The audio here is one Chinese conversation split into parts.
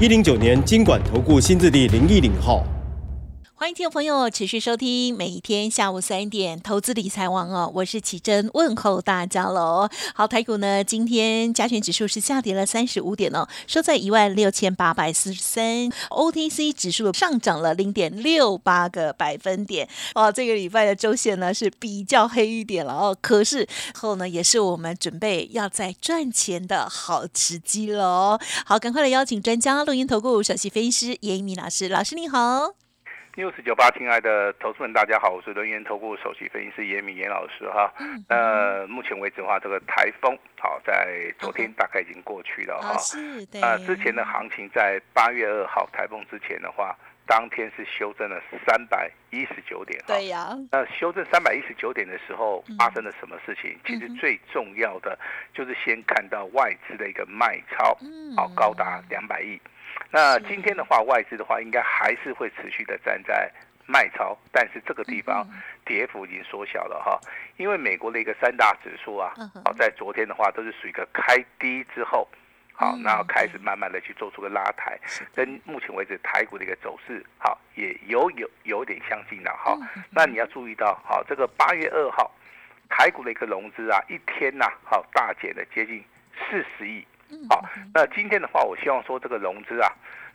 一零九年经管投顾新字第零一零号。欢迎听众朋友持续收听每一天下午三点投资理财网哦，我是奇珍问候大家喽。好，台股呢今天加权指数是下跌了三十五点哦，收在一万六千八百四十三。OTC 指数上涨了零点六八个百分点哦。这个礼拜的周线呢是比较黑一点了哦，可是后呢也是我们准备要在赚钱的好时机喽。好，赶快来邀请专家录音投顾首席分析师严一鸣老师，老师你好。News 九八，亲爱的投资们，大家好，我是轮源投顾首席分析师严敏严老师哈。呃，目前为止的话，这个台风好在昨天大概已经过去了哈。是，的。呃，之前的行情在八月二号台风之前的话，当天是修正了三百一十九点。对呀。那修正三百一十九点的时候，发生了什么事情？其实最重要的就是先看到外资的一个卖超，好高达两百亿。那今天的话，外资的话应该还是会持续的站在卖超，但是这个地方跌幅已经缩小了哈，因为美国的一个三大指数啊，好在昨天的话都是属于一个开低之后，好，然后开始慢慢的去做出个拉抬，跟目前为止台股的一个走势好也有有有点相近的哈。那你要注意到，好这个八月二号台股的一个融资啊，一天呐好大减了接近四十亿。好，那今天的话，我希望说这个融资啊，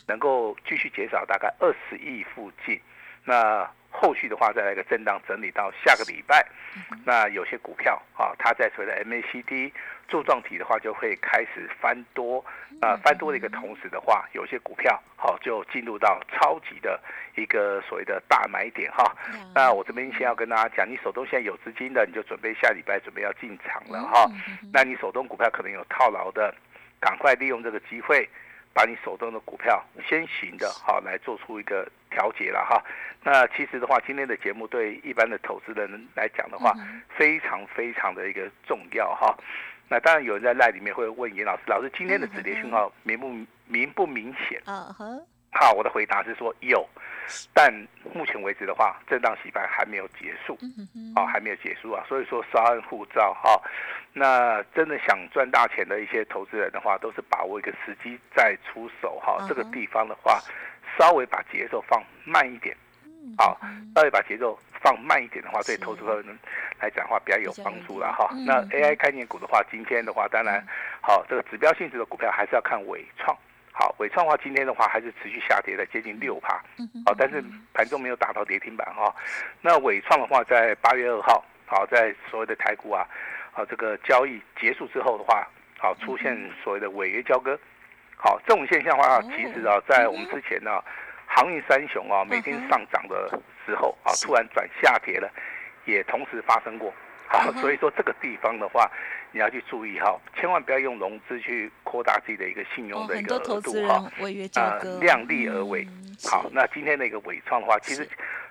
能够继续减少大概二十亿附近。那后续的话，再来一个震荡整理到下个礼拜。那有些股票啊，它在所谓的 MACD 柱状体的话，就会开始翻多。啊，翻多的一个同时的话，有些股票好就进入到超级的一个所谓的大买点哈。那我这边先要跟大家讲，你手中现在有资金的，你就准备下礼拜准备要进场了哈。那你手中股票可能有套牢的。赶快利用这个机会，把你手中的股票先行的好来做出一个调节了哈。那其实的话，今天的节目对一般的投资人来讲的话，非常非常的一个重要哈。那当然有人在赖里面会问严老师，老师今天的止跌讯号明不明不明显？啊好，我的回答是说有。但目前为止的话，震荡洗盘还没有结束，啊，还没有结束啊，所以说稍安勿躁哈。那真的想赚大钱的一些投资人的话，都是把握一个时机再出手哈。这个地方的话，稍微把节奏放慢一点，好，稍微把节奏放慢一点的话，对投资人来讲的话比较有帮助了哈。那 AI 概念股的话，今天的话，当然好，这个指标性质的股票还是要看伟创。好，伟创的话，今天的话还是持续下跌的，接近六趴。好，但是盘中没有打到跌停板哈。那伟创的话，在八月二号，好，在所谓的台股啊，好，这个交易结束之后的话，好，出现所谓的违约交割。好，这种现象的话，其实啊，在我们之前呢，航运三雄啊，每天上涨的时候啊，突然转下跌了，也同时发生过。好，所以说这个地方的话，你要去注意哈，千万不要用融资去扩大自己的一个信用的一个额度哈。啊，量力而为。好，那今天的一个尾创的话，其实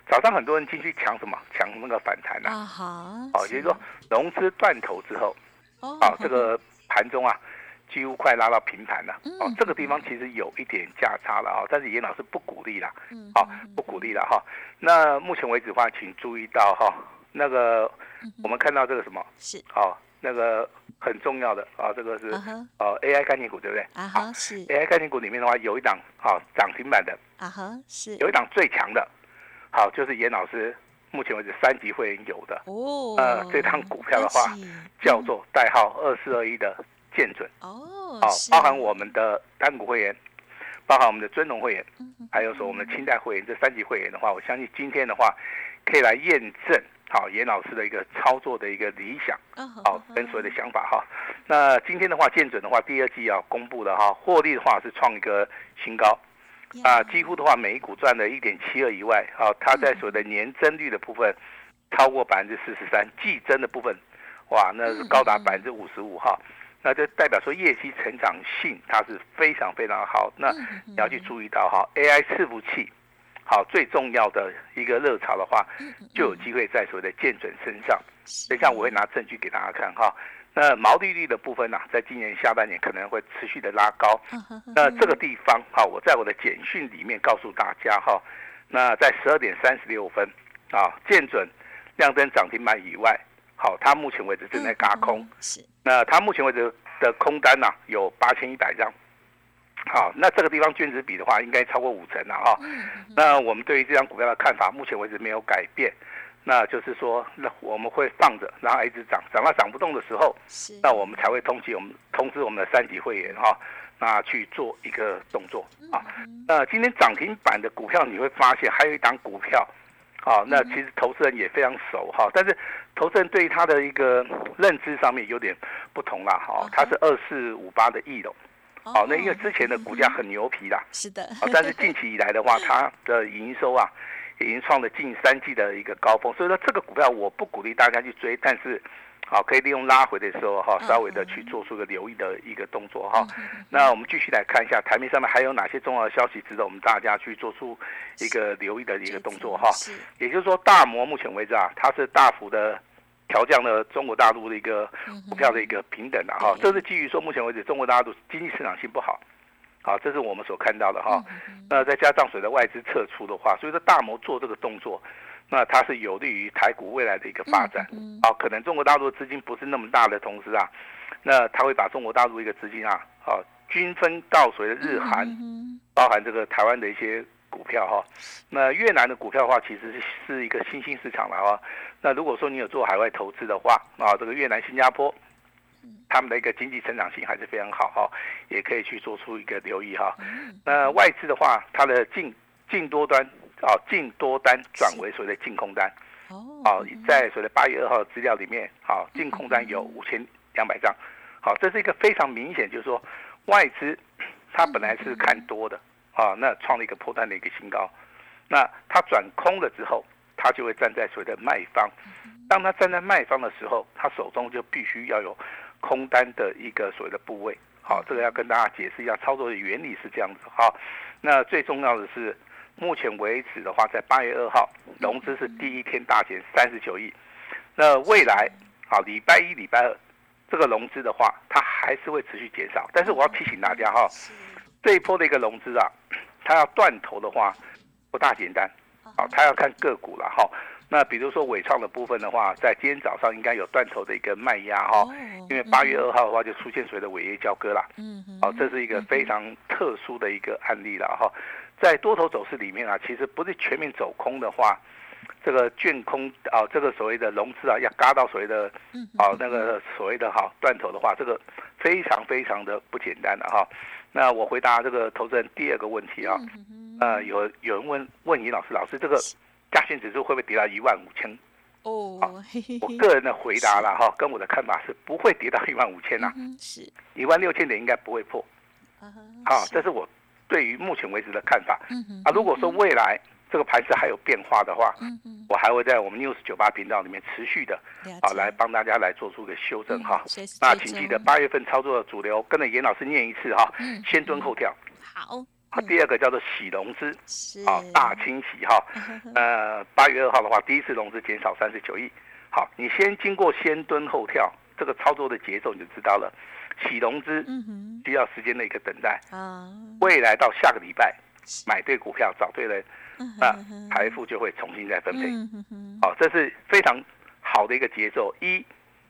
早上很多人进去抢什么？抢那个反弹呐。啊哈。哦，也就是说融资断头之后，哦，这个盘中啊，几乎快拉到平盘了。哦，这个地方其实有一点价差了啊，但是严老师不鼓励啦。嗯。好，不鼓励了哈。那目前为止的话，请注意到哈。那个，我们看到这个什么？是。哦，那个很重要的啊，这个是哦 AI 概念股，对不对？啊哈，是。AI 概念股里面的话，有一档啊涨停板的。啊哈，是。有一档最强的，好，就是严老师目前为止三级会员有的。哦，呃，这趟股票的话叫做代号二四二一的建准。哦，好，包含我们的单股会员，包含我们的尊龙会员，还有说我们的清代会员这三级会员的话，我相信今天的话可以来验证。好，严老师的一个操作的一个理想，好，跟所有的想法哈。那今天的话，见准的话，第二季要公布的哈，获利的话是创一个新高，啊，几乎的话每一股赚了一点七二以外，好，它在所谓的年增率的部分超过百分之四十三，季增的部分，哇，那是高达百分之五十五哈。那就代表说业绩成长性它是非常非常好。那你要去注意到哈，AI 伺服器，好最重要的一个热潮的话，就有机会在所谓的见准身上。等一下我会拿证据给大家看哈。那毛利率的部分呢，在今年下半年可能会持续的拉高。那这个地方哈，我在我的简讯里面告诉大家哈，那在十二点三十六分啊，见准亮灯涨停板以外，好，它目前为止正在嘎空。是。那它目前为止的空单呢，有八千一百张。好，那这个地方卷子比的话，应该超过五成了哈。那我们对于这张股票的看法，目前为止没有改变。那就是说，那我们会放着，然后一直涨，涨到涨不动的时候，那我们才会通知我们通知我们的三级会员哈，那去做一个动作啊。那今天涨停板的股票，你会发现还有一档股票，啊，那其实投资人也非常熟哈，但是投资人对于他的一个认知上面有点不同啦哈，它是二四五八的翼龙，好，那因为之前的股价很牛皮啦，是的，但是近期以来的话，它的营收啊。已经创了近三季的一个高峰，所以说这个股票我不鼓励大家去追，但是，好可以利用拉回的时候哈，稍微的去做出个留意的一个动作哈。那我们继续来看一下台面上面还有哪些重要的消息值得我们大家去做出一个留意的一个动作哈。也就是说，大摩目前为止啊，它是大幅的调降了中国大陆的一个股票的一个平等的哈，这是基于说目前为止中国大陆经济市场性不好。好，这是我们所看到的哈。那再加上水的外资撤出的话，所以说大摩做这个动作，那它是有利于台股未来的一个发展。好，可能中国大陆的资金不是那么大的同时啊，那他会把中国大陆一个资金啊，好均分到所谓的日韩，包含这个台湾的一些股票哈。那越南的股票的话，其实是是一个新兴市场了哈。那如果说你有做海外投资的话啊，这个越南、新加坡。他们的一个经济成长性还是非常好哈，也可以去做出一个留意哈。那外资的话，它的净净多端啊，净多单转为所谓的净空单。哦。在所谓的八月二号资料里面，好，净空单有五千两百张。好，这是一个非常明显，就是说外资它本来是看多的啊，那创了一个破单的一个新高。那它转空了之后，它就会站在所谓的卖方。当它站在卖方的时候，它手中就必须要有。空单的一个所谓的部位，好，这个要跟大家解释一下操作的原理是这样子哈。那最重要的是，目前为止的话，在八月二号融资是第一天大减三十九亿。那未来好，礼拜一、礼拜二这个融资的话，它还是会持续减少。但是我要提醒大家哈，这一波的一个融资啊，它要断头的话不大简单，好，它要看个股了哈。那比如说伟创的部分的话，在今天早上应该有断头的一个卖压哈，因为八月二号的话就出现所谓的尾业交割了，嗯，好，这是一个非常特殊的一个案例了哈，在多头走势里面啊，其实不是全面走空的话，这个卷空啊，这个所谓的融资啊，要嘎到所谓的，啊那个所谓的哈断头的话，这个非常非常的不简单的哈。那我回答这个投资人第二个问题啊，呃，有有人问问尹老师，老师这个。加权指数会不会跌到一万五千？哦，我个人的回答了哈，跟我的看法是不会跌到一万五千呐，是一万六千点应该不会破。好，这是我对于目前为止的看法。啊，如果说未来这个盘势还有变化的话，我还会在我们 news 九八频道里面持续的啊来帮大家来做出个修正哈。那请记得八月份操作的主流，跟着严老师念一次哈，先蹲后跳。好。啊，第二个叫做洗融资，啊，大清洗哈，呃，八月二号的话，第一次融资减少三十九亿。好，你先经过先蹲后跳这个操作的节奏，你就知道了。洗融资需要时间的一个等待啊，未来到下个礼拜买对股票找对人，那财富就会重新再分配。好，这是非常好的一个节奏。一，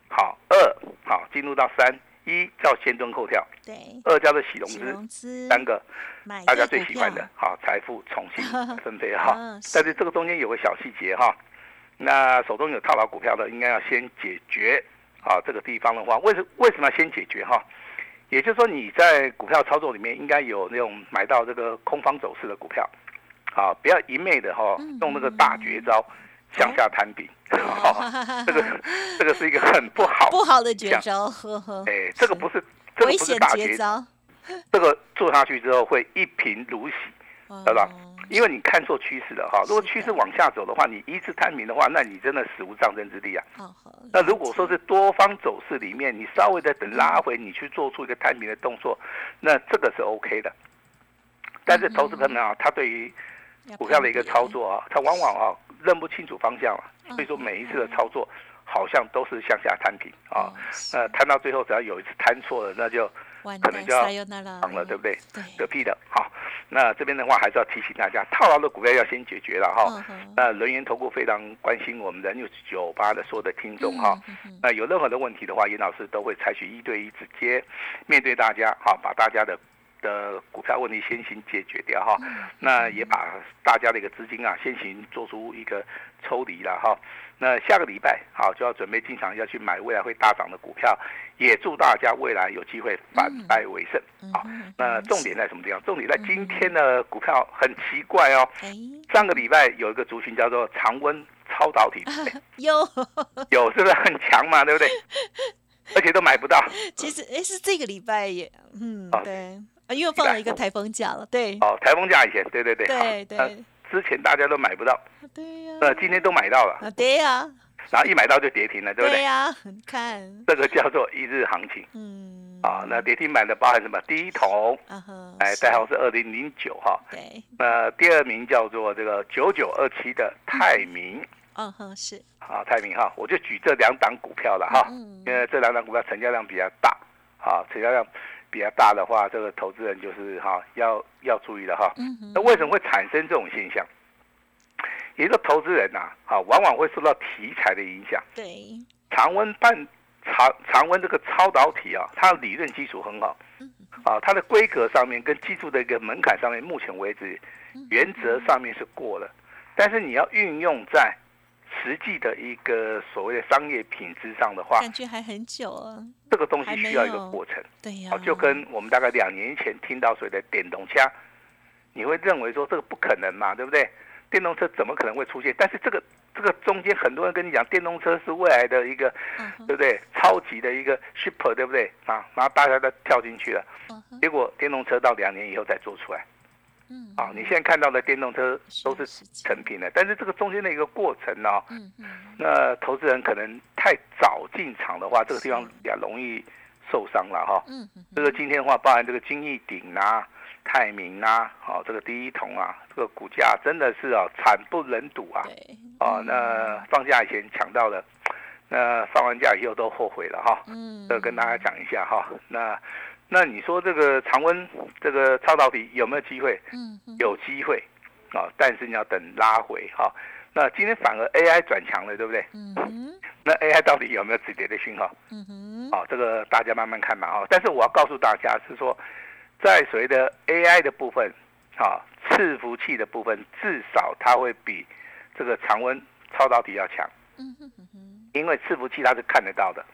好，二，好，进入到三。一叫先蹲后跳，对；二叫做洗融资，三个大家最喜欢的，好财富重新 分配哈。但是这个中间有个小细节哈，那手中有套牢股票的，应该要先解决啊。这个地方的话，为什为什么要先解决哈？也就是说你在股票操作里面应该有那种买到这个空方走势的股票，啊，不要一昧的哈用那个大绝招。向下摊平，这个 这个是一个很不好不好的绝招，呵呵。哎，这个不是这个不是大绝招，这个做下去之后会一贫如洗，知道吧？因为你看错趋势了哈。如果趋势往下走的话，你一次摊平的话，那你真的死无葬身之地啊。那如果说是多方走势里面，你稍微的等拉回，你去做出一个摊平的动作，那这个是 OK 的。但是投资朋友啊，他对于股票的一个操作啊，他往往啊认不清楚方向啊，所以说每一次的操作好像都是向下摊平啊。那，摊到最后只要有一次摊错了，那就。可能就要涨了，对不对？嗝屁的。好，那这边的话还是要提醒大家，套牢的股票要先解决了哈。那人员投顾非常关心我们的六九八的所有的听众哈。那有任何的问题的话，严老师都会采取一对一直接面对大家，哈，把大家的的股票问题先行解决掉哈。那也把大家的一个资金啊，先行做出一个抽离了哈。那下个礼拜好就要准备进场要去买未来会大涨的股票，也祝大家未来有机会反败为胜。好，那重点在什么地方？重点在今天的股票很奇怪哦。上个礼拜有一个族群叫做常温超导体，有有是不是很强嘛？对不对？而且都买不到。其实哎，是这个礼拜也嗯对，因为放了一个台风假了。对。哦，台风假以前，对对对，对对。之前大家都买不到，对呀，呃，今天都买到了，啊，对呀，然后一买到就跌停了，对不对？对呀，看。这个叫做一日行情，嗯，啊，那跌停板的包含什么？第一桶，哎，代号是二零零九哈，对，那第二名叫做这个九九二七的泰明，嗯。哼，是，啊，泰明哈，我就举这两档股票了哈，因为这两档股票成交量比较大，啊，成交量。比较大的话，这个投资人就是哈要要注意了哈。那为什么会产生这种现象？一个投资人呐，哈，往往会受到题材的影响。对，常温半常常温这个超导体啊，它的理论基础很好，啊，它的规格上面跟技术的一个门槛上面，目前为止原则上面是过了，但是你要运用在。实际的一个所谓的商业品质上的话，感觉还很久啊。这个东西需要一个过程，对呀。就跟我们大概两年前听到所谓的电动车，你会认为说这个不可能嘛，对不对？电动车怎么可能会出现？但是这个这个中间很多人跟你讲，电动车是未来的一个，对不对？超级的一个 super，对不对？啊，然后大家都跳进去了，结果电动车到两年以后再做出来。嗯，啊，你现在看到的电动车都是成品的，但是这个中间的一个过程呢，嗯嗯，那投资人可能太早进场的话，这个地方比较容易受伤了哈。嗯嗯，这个今天的话，包含这个金逸鼎啊、泰明啊，好，这个第一桶啊，这个股价真的是啊惨不忍睹啊。对，啊，那放假以前抢到了，那放完假以后都后悔了哈。嗯，这跟大家讲一下哈，那。那你说这个常温这个超导体有没有机会？嗯，有机会啊，但是你要等拉回哈。那今天反而 AI 转强了，对不对？嗯那 AI 到底有没有止跌的讯号？嗯哼。好，这个大家慢慢看嘛哈。但是我要告诉大家是说，在所谓的 AI 的部分，啊，伺服器的部分，至少它会比这个常温超导体要强。嗯哼哼。因为伺服器它是看得到的，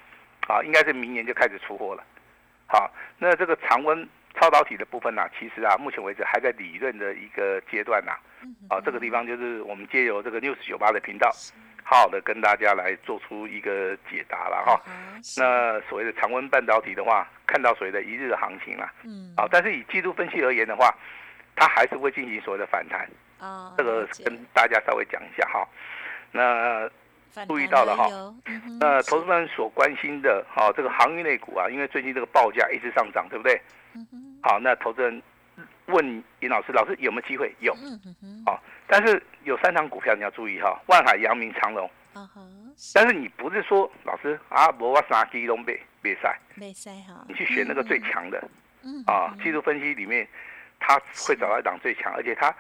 啊，应该是明年就开始出货了。好，那这个常温超导体的部分呢，其实啊，目前为止还在理论的一个阶段呐。啊，这个地方就是我们借由这个 news 九八的频道，好好的跟大家来做出一个解答了哈。那所谓的常温半导体的话，看到所谓的一日行情啦。嗯。啊，但是以季度分析而言的话，它还是会进行所谓的反弹。啊。这个跟大家稍微讲一下哈。那。注意到了哈，那投资们所关心的，哈，这个航运类股啊，因为最近这个报价一直上涨，对不对？好，那投资人问尹老师，老师有没有机会？有，好，但是有三档股票你要注意哈，万海、阳明、长隆。但是你不是说老师啊，我我三基东被被赛，被赛哈，你去选那个最强的，嗯啊，技术分析里面他会找到一档最强，而且他。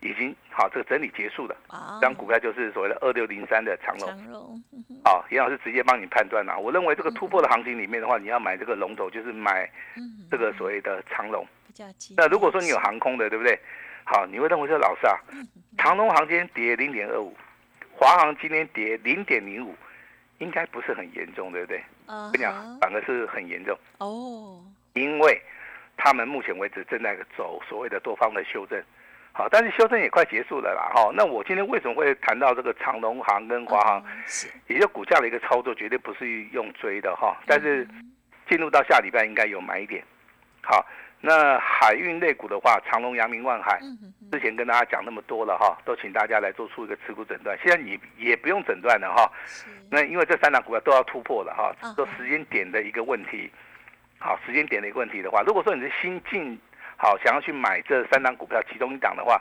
已经好，这个整理结束了。这张股票就是所谓的二六零三的长龙。长龙，好，严老师直接帮你判断了。我认为这个突破的行情里面的话，你要买这个龙头，就是买这个所谓的长龙。那如果说你有航空的，对不对？好，你会认为说老师啊，长龙航今天跌零点二五，华航今天跌零点零五，应该不是很严重，对不对？跟你讲，反而是很严重。哦。因为他们目前为止正在走所谓的多方的修正。好，但是修正也快结束了啦，哈。那我今天为什么会谈到这个长隆行跟华航？是，也就股价的一个操作，绝对不是用追的哈。但是进入到下礼拜应该有买点。好，那海运类股的话，长隆、阳明、万海，之前跟大家讲那么多了哈，都请大家来做出一个持股诊断。现在你也不用诊断了哈，是那因为这三档股票都要突破了哈嗯，都时间点的一个问题。好，时间点的一个问题的话，如果说你是新进，好想要去买这三档股票其中一档的话，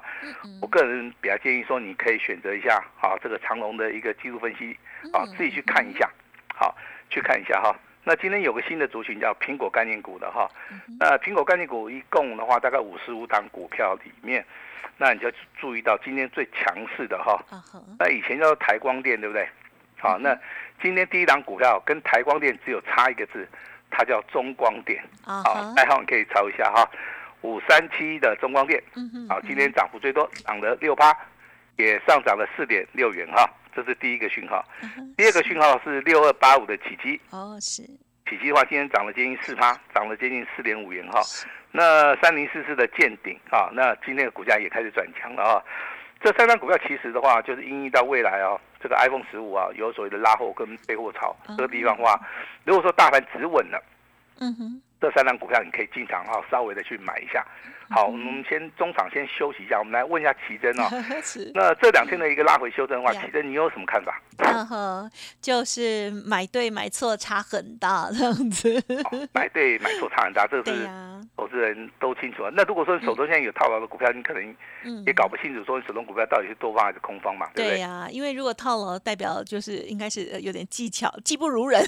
我个人比较建议说，你可以选择一下，好这个长隆的一个技术分析，好嗯自己去看一下，好去看一下哈。那今天有个新的族群叫苹果概念股的哈，嗯那苹果概念股一共的话大概五十五档股票里面，那你就注意到今天最强势的哈，那以前叫做台光电，对不对？好，那今天第一档股票跟台光电只有差一个字，它叫中光电。好啊哈，代号你可以抄一下哈，五三七的中光电。好，今天涨幅最多，涨了六趴，也上涨了四点六元哈，这是第一个讯号。第二个讯号是六二八五的起基，哦是起基的话今天涨了接近四趴，涨了接近四点五元哈。是那三零四四的见顶啊，那今天的股价也开始转强了啊。这三张股票其实的话，就是因应到未来啊，这个 iPhone 十五啊，有所谓的拉货跟备货潮这个地方的话，如果说大盘止稳了，嗯哼这三档股票你可以进场啊，稍微的去买一下。好，我们先中场先休息一下，我们来问一下奇珍哦。是那这两天的一个拉回修正的话，奇珍你有什么看法？嗯哼，就是买对买错差很大这样子。买对买错差很大，这个是投资人都清楚啊。那如果说你手中现在有套牢的股票，你可能嗯也搞不清楚说你手中股票到底是多方还是空方嘛，对不对？对呀，因为如果套牢，代表就是应该是呃有点技巧，技不如人，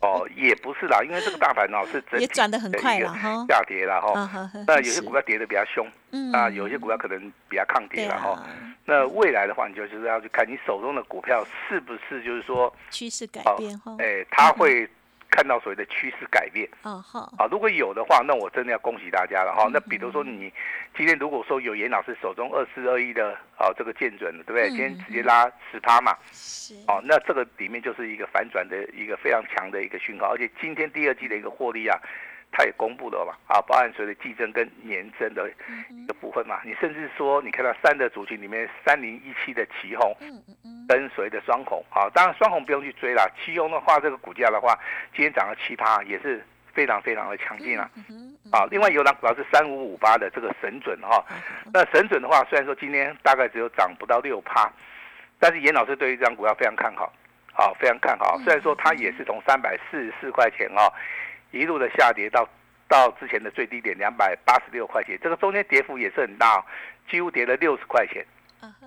哦，也不是啦，因为这个大盘哦是整体也转的很快了哈。下跌了哈。那有些股票跌得比较凶嗯啊，有些股票可能比较抗跌对了哈。啊，那未来的话，你就是要去看你手中的股票是不是就是说，趋势改哦变哈。哎，它会看到所谓的趋势改变哦好，啊。如果有的话，那我真的要恭喜大家了哈。那比如嗯说你今天如果说有严老师手中二四二一的啊这个见准的，对不对？嗯今天直接拉十趴嘛，是哦，那这个里面就是一个反转的一个非常强的一个讯号，而且今天第二季的一个获利啊，它也公布了嘛，啊，包含所谓的季增跟年增的一个部分嘛，你甚至说你看到三的族群里面，三零一七的旗红跟所谓的双红，啊，当然双红不用去追了，旗红的话这个股价的话，今天涨了七趴，也是非常非常的强劲啊。啊，另外有档股票是三五五八的这个神准哈、那神准的话，虽然说今天大概只有涨不到六趴，但是严老师对于这张股票非常看好，好、非常看好。虽然说它也是从三百四十四块钱哦，一路的下跌到到之前的最低点两百八十六块钱，这个中间跌幅也是很大、哦，几乎跌了六十块钱。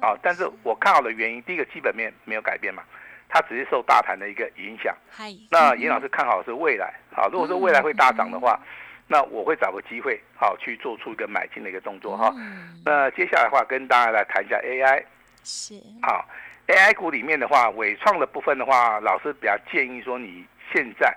啊。但是我看好的原因，第一个基本面没有改变嘛，它只是受大盘的一个影响。嗨，那严老师看好的是未来，好，如果说未来会大涨的话，那我会找个机会，好去做出一个买进的一个动作哈。嗯。那接下来的话，跟大家来谈一下 AI，是。好，AI 股里面的话，伟创的部分的话，老师比较建议说，你现在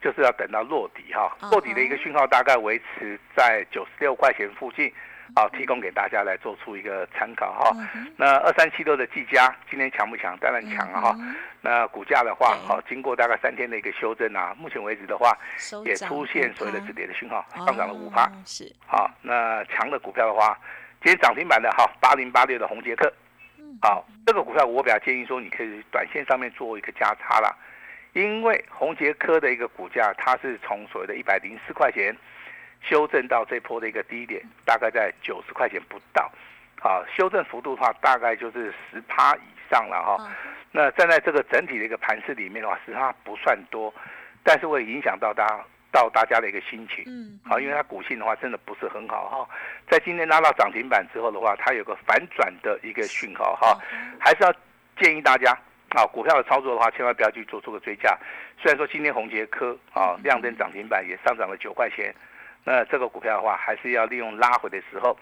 就是要等到落底哈落底的一个讯号大概维持在九十六块钱附近，好，提供给大家来做出一个参考哈。那二三七六的技嘉今天强不强？当然强啊哈。那股价的话，对。好，经过大概三天的一个修正啊，目前为止的话，也出现所谓的止跌的讯号，上涨了五趴。哦是。好，那强的股票的话，今天涨停板的哈，八零八六的红杰克，嗯好，这个股票我比较建议说，你可以短线上面做一个加差啦，因为红杰科的一个股价，它是从所谓的一百零四块钱修正到这波的一个低点，大概在九十块钱不到，啊，修正幅度的话，大概就是十趴以上了哈。啊那站在这个整体的一个盘势里面的话，十趴不算多，但是会影响到大家到大家的一个心情。嗯。好，因为它股性的话真的不是很好哈，在今天拉到涨停板之后的话，它有个反转的一个讯号哈，还是要建议大家啊，股票的操作的话，千万不要去做出个追加。虽然说今天红杰科啊亮灯涨停板也上涨了九块钱，那这个股票的话，还是要利用拉回的时候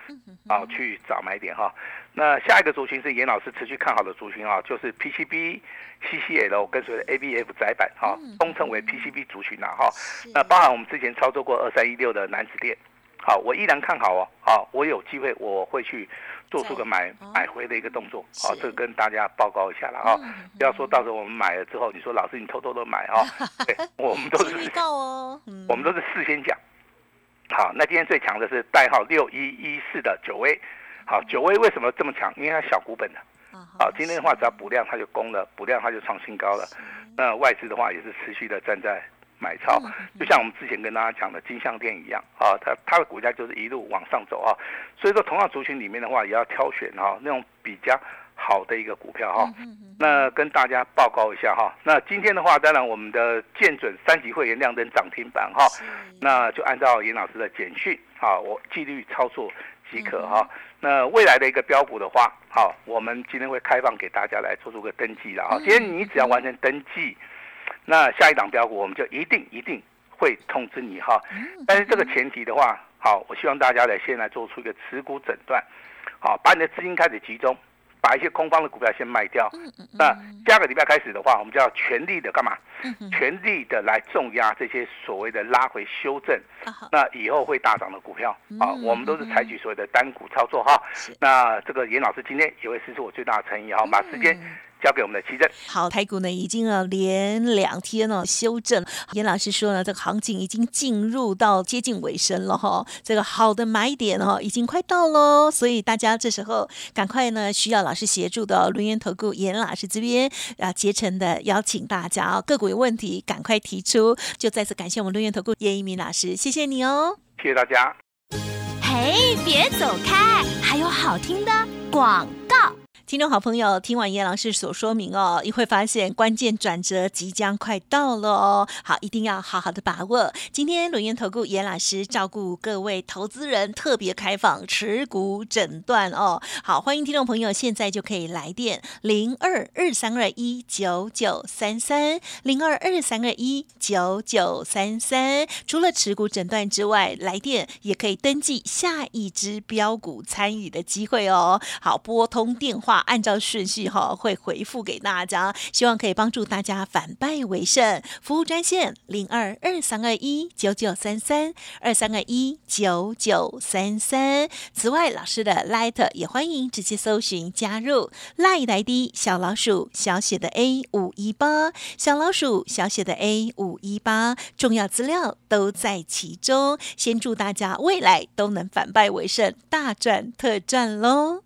啊去找买点哈。那下一个族群是严老师持续看好的族群啊，就是 PCB、CCL 跟随着 ABF 窄板哈，通称为 PCB 族群呐哈。那包含我们之前操作过二三一六的南子店，好，我依然看好哦，好，我有机会我会去做出个买哦。买回的一个动作，好，是这个跟大家报告一下了啊，嗯不要说到时候我们买了之后，你说老师你偷偷的买啊，对，我们都是哦，嗯。我们都是事先讲。好，那今天最强的是代号六一一四的九威，好，九威为什么这么强？因为它小股本的，啊好，今天的话只要补量它就攻了，补量它就创新高了。那外资的话也是持续的站在买超，就像我们之前跟大家讲的金项店一样啊，它它的股价就是一路往上走啊，所以说同样族群里面的话，也要挑选哈那种比较好的一个股票哈。那跟大家报告一下哈，那今天的话，当然我们的建准三级会员亮灯涨停板哈，那就按照严老师的简讯啊，我纪律操作即可哈。那未来的一个标股的话，好，我们今天会开放给大家来做出个登记了啊。今天你只要完成登记，那下一档标股我们就一定一定会通知你哈。但是这个前提的话，好，我希望大家来先来做出一个持股诊断，好，把你的资金开始集中。把一些空方的股票先卖掉，那下个礼拜开始的话，我们就要全力的干嘛？全力的来重压这些所谓的拉回修正，那以后会大涨的股票啊，我们都是采取所谓的单股操作哈。那这个严老师今天也会施出我最大的诚意哈，把时间。交给我们的奇正。好，台股呢已经啊连两天哦修正。严老师说呢，这个行情已经进入到接近尾声了哈，这个好的买点哦已经快到喽，所以大家这时候赶快呢需要老师协助的轮源投顾严老师这边啊竭诚的邀请大家哦，个股有问题赶快提出。就再次感谢我们轮源投顾严一鸣老师，谢谢你哦，谢谢大家。嘿，别走开，还有好听的广告。听众好朋友，听完叶老师所说明哦，你会发现关键转折即将快到了哦。好，一定要好好的把握。今天轮源投顾严老师照顾各位投资人，特别开放持股诊断哦。好，欢迎听众朋友现在就可以来电零二二三二一九九三三零二二三二一九九三三。除了持股诊断之外，来电也可以登记下一支标股参与的机会哦。好，拨通电话。按照顺序哈，会回复给大家，希望可以帮助大家反败为胜。服务专线零二二三二一九九三三二三二一九九三三。此外，老师的 Light 也欢迎直接搜寻加入 Light ID 小老鼠小写的 A 五一八小老鼠小写的 A 五一八，重要资料都在其中。先祝大家未来都能反败为胜，大赚特赚喽！